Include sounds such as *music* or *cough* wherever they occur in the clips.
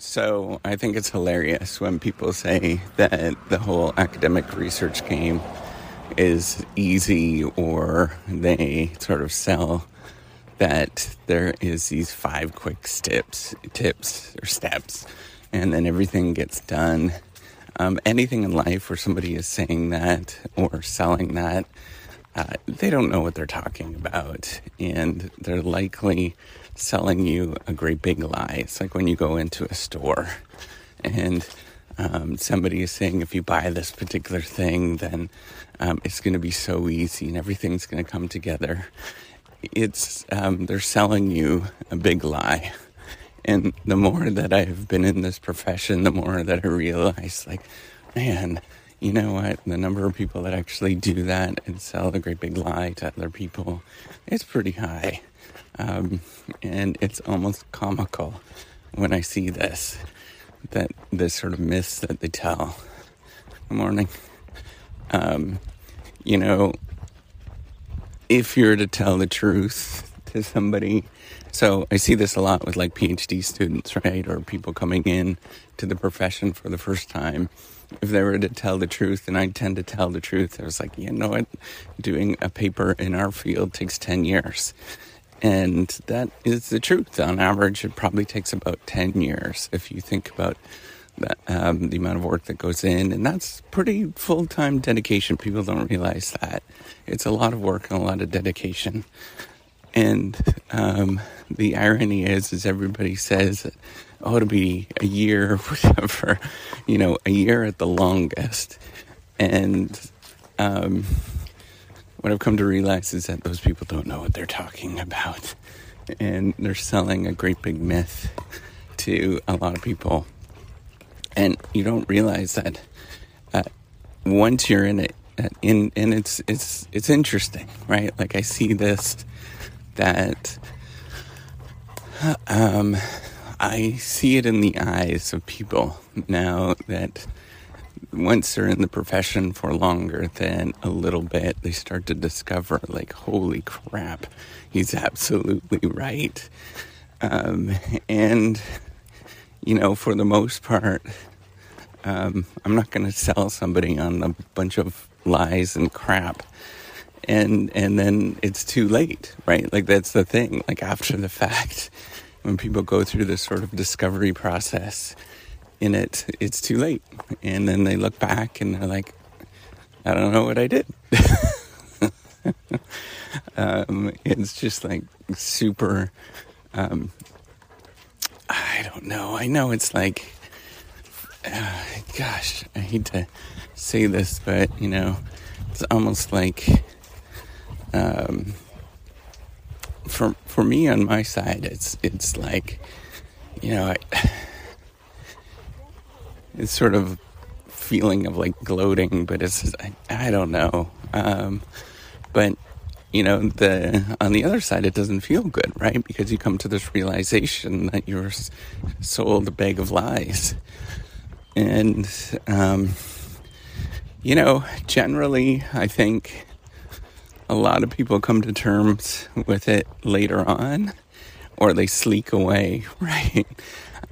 So I think it's hilarious when people say that the whole academic research game is easy or they sort of sell that there is these five quick steps tips or steps and then everything gets done. Um, anything in life where somebody is saying that or selling that uh, they don't know what they're talking about and they're likely selling you a great big lie. It's like when you go into a store and um, somebody is saying if you buy this particular thing then um, it's going to be so easy and everything's going to come together. It's um, they're selling you a big lie. And the more that i've been in this profession the more that i realize like man you know what the number of people that actually do that and sell the great big lie to other people is pretty high um, and it's almost comical when i see this that this sort of myths that they tell good morning um, you know if you're to tell the truth to somebody. So I see this a lot with like PhD students, right? Or people coming in to the profession for the first time. If they were to tell the truth, and I tend to tell the truth, I was like, you know what? Doing a paper in our field takes 10 years. And that is the truth. On average, it probably takes about 10 years if you think about um, the amount of work that goes in, and that's pretty full time dedication. People don't realize that it's a lot of work and a lot of dedication. And um, the irony is, is everybody says, "Oh, it'll be a year, *laughs* whatever," you know, a year at the longest. And um, what I've come to realize is that those people don't know what they're talking about, and they're selling a great big myth to a lot of people. And you don't realize that uh, once you're in it uh, in and it's it's it's interesting right? Like i see this that um i see it in the eyes of people now that once they're in the profession for longer than a little bit they start to discover like holy crap he's absolutely right um, and you know, for the most part, um, I'm not going to sell somebody on a bunch of lies and crap. And, and then it's too late, right? Like that's the thing. Like after the *laughs* fact, when people go through this sort of discovery process in it, it's too late. And then they look back and they're like, I don't know what I did. *laughs* um, it's just like super um, I don't know. I know it's like, uh, *sighs* gosh, I hate to say this, but you know, it's almost like, um, for me on my side, it's it's like, you know, I, *sighs* it's sort of feeling of like gloating, but it's I, I don't know. Um, but you know, the on the other side, it doesn't feel good, right? Because you come to this realization that you're sold a bag of lies, and um, you know, generally, I think a lot of people come to terms with it later on, or they sleek away, *laughs* right?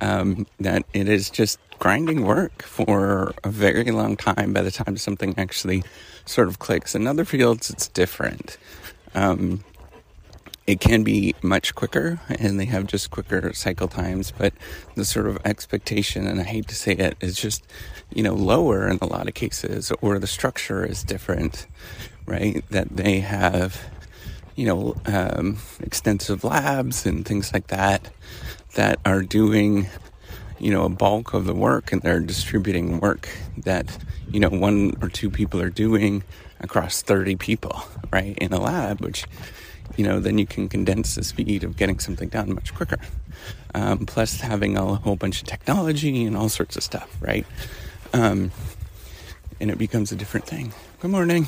Um, that it is just grinding work for a very long time by the time something actually sort of clicks. In other fields, it's different. Um, it can be much quicker and they have just quicker cycle times, but the sort of expectation, and I hate to say it, is just, you know, lower in a lot of cases, or the structure is different, right? That they have, you know, um, extensive labs and things like that that are doing, you know, a bulk of the work and they're distributing work that, you know, one or two people are doing across 30 people, right, in a lab, which, you know, then you can condense the speed of getting something done much quicker. Um, plus, having a whole bunch of technology and all sorts of stuff, right? Um, and it becomes a different thing. Good morning.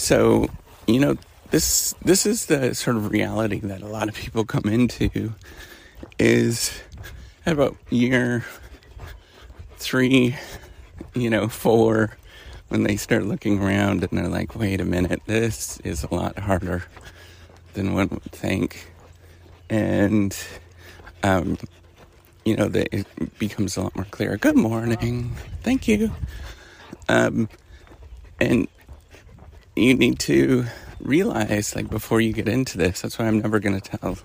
So, you know, this this is the sort of reality that a lot of people come into is about year three, you know, four, when they start looking around and they're like, wait a minute, this is a lot harder than one would think. And um, you know, that it becomes a lot more clear. Good morning. Thank you. Um, and you need to realize, like, before you get into this, that's why I'm never going to tell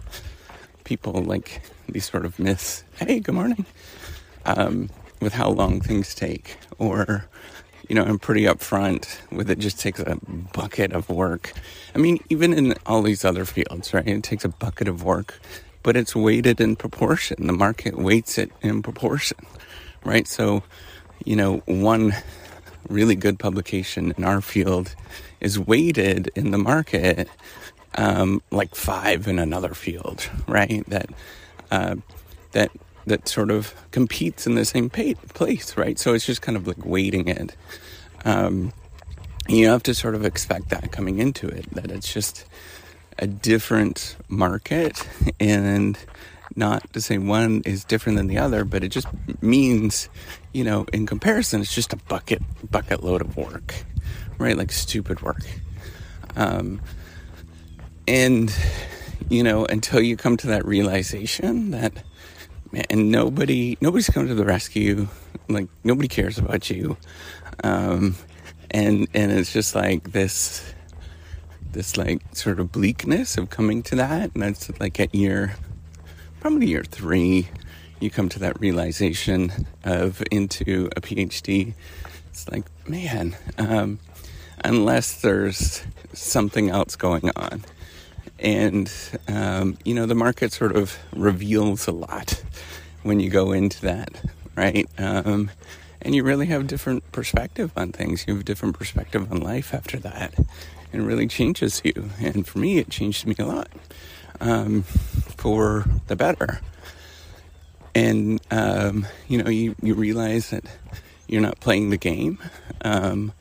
people, like, these sort of myths. Hey, good morning. Um, with how long things take. Or, you know, I'm pretty upfront with it just takes a bucket of work. I mean, even in all these other fields, right? It takes a bucket of work, but it's weighted in proportion. The market weights it in proportion, right? So, you know, one really good publication in our field is weighted in the market um, like five in another field, right? That uh, that that sort of competes in the same place, right? So it's just kind of like weighting it. Um, you have to sort of expect that coming into it, that it's just a different market and not to say one is different than the other, but it just means, you know, in comparison, it's just a bucket bucket load of work, right? Like stupid work. Um, and you know, until you come to that realization that man, nobody nobody's coming to the rescue, like nobody cares about you, um, and and it's just like this this like sort of bleakness of coming to that, and that's like at year probably year three, you come to that realization of into a PhD. It's like, man, um, unless there's something else going on. And, um, you know, the market sort of reveals a lot when you go into that, right? Um, and you really have different perspective on things. You have a different perspective on life after that. And it really changes you. And for me, it changed me a lot um, for the better. And, um, you know, you, you realize that you're not playing the game. Um,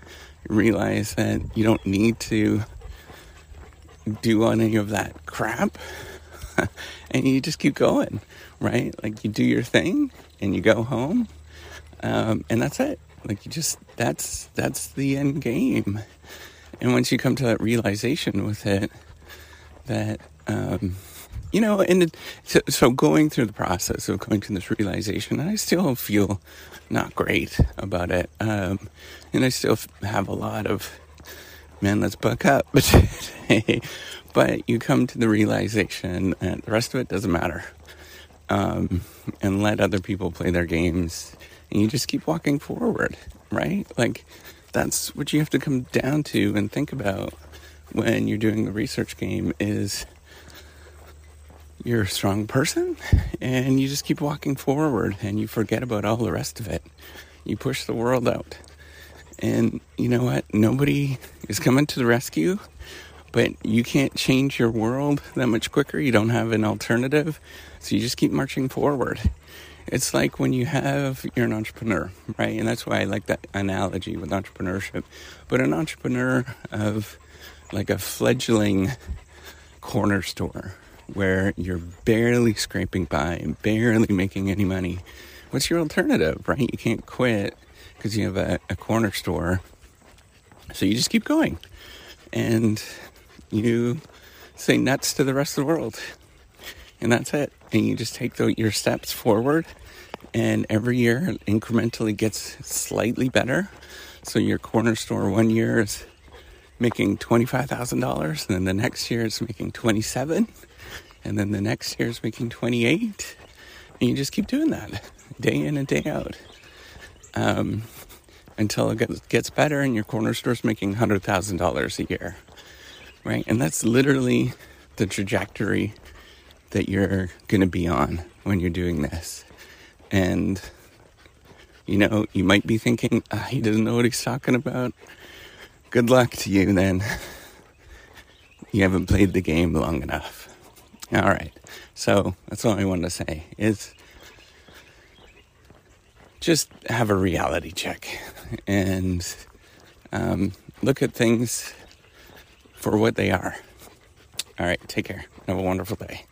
realize that you don't need to do any of that crap. *laughs* and you just keep going, right? Like you do your thing and you go home. Um, and that's it. Like you just, that's, that's the end game. And once you come to that realization with it, that um, you know, and it, so, so, going through the process of going to this realization, I still feel not great about it, um, and I still have a lot of man, let's buck up. *laughs* but you come to the realization that the rest of it doesn't matter, um, and let other people play their games, and you just keep walking forward, right? Like that's what you have to come down to and think about when you're doing the research game is you're a strong person and you just keep walking forward and you forget about all the rest of it. You push the world out. And you know what? Nobody is coming to the rescue, but you can't change your world that much quicker. You don't have an alternative. So you just keep marching forward. It's like when you have, you're an entrepreneur, right? And that's why I like that analogy with entrepreneurship. But an entrepreneur of like a fledgling corner store where you're barely scraping by and barely making any money, what's your alternative, right? You can't quit because you have a, a corner store. So you just keep going and you say nuts to the rest of the world. And that's it. And you just take the, your steps forward, and every year it incrementally gets slightly better. So your corner store one year is making $25,000, and then the next year it's making 27 and then the next year is making 28 and you just keep doing that day in and day out. Um, until it gets better and your corner store's making $100000 a year right? And that's literally the trajectory that you're going to be on when you're doing this. And you know you might be thinking ah, he doesn't know what he's talking about. Good luck to you then. You haven't played the game long enough all right. So that's all I wanted to say is just have a reality check and um, look at things for what they are. All right. Take care. Have a wonderful day.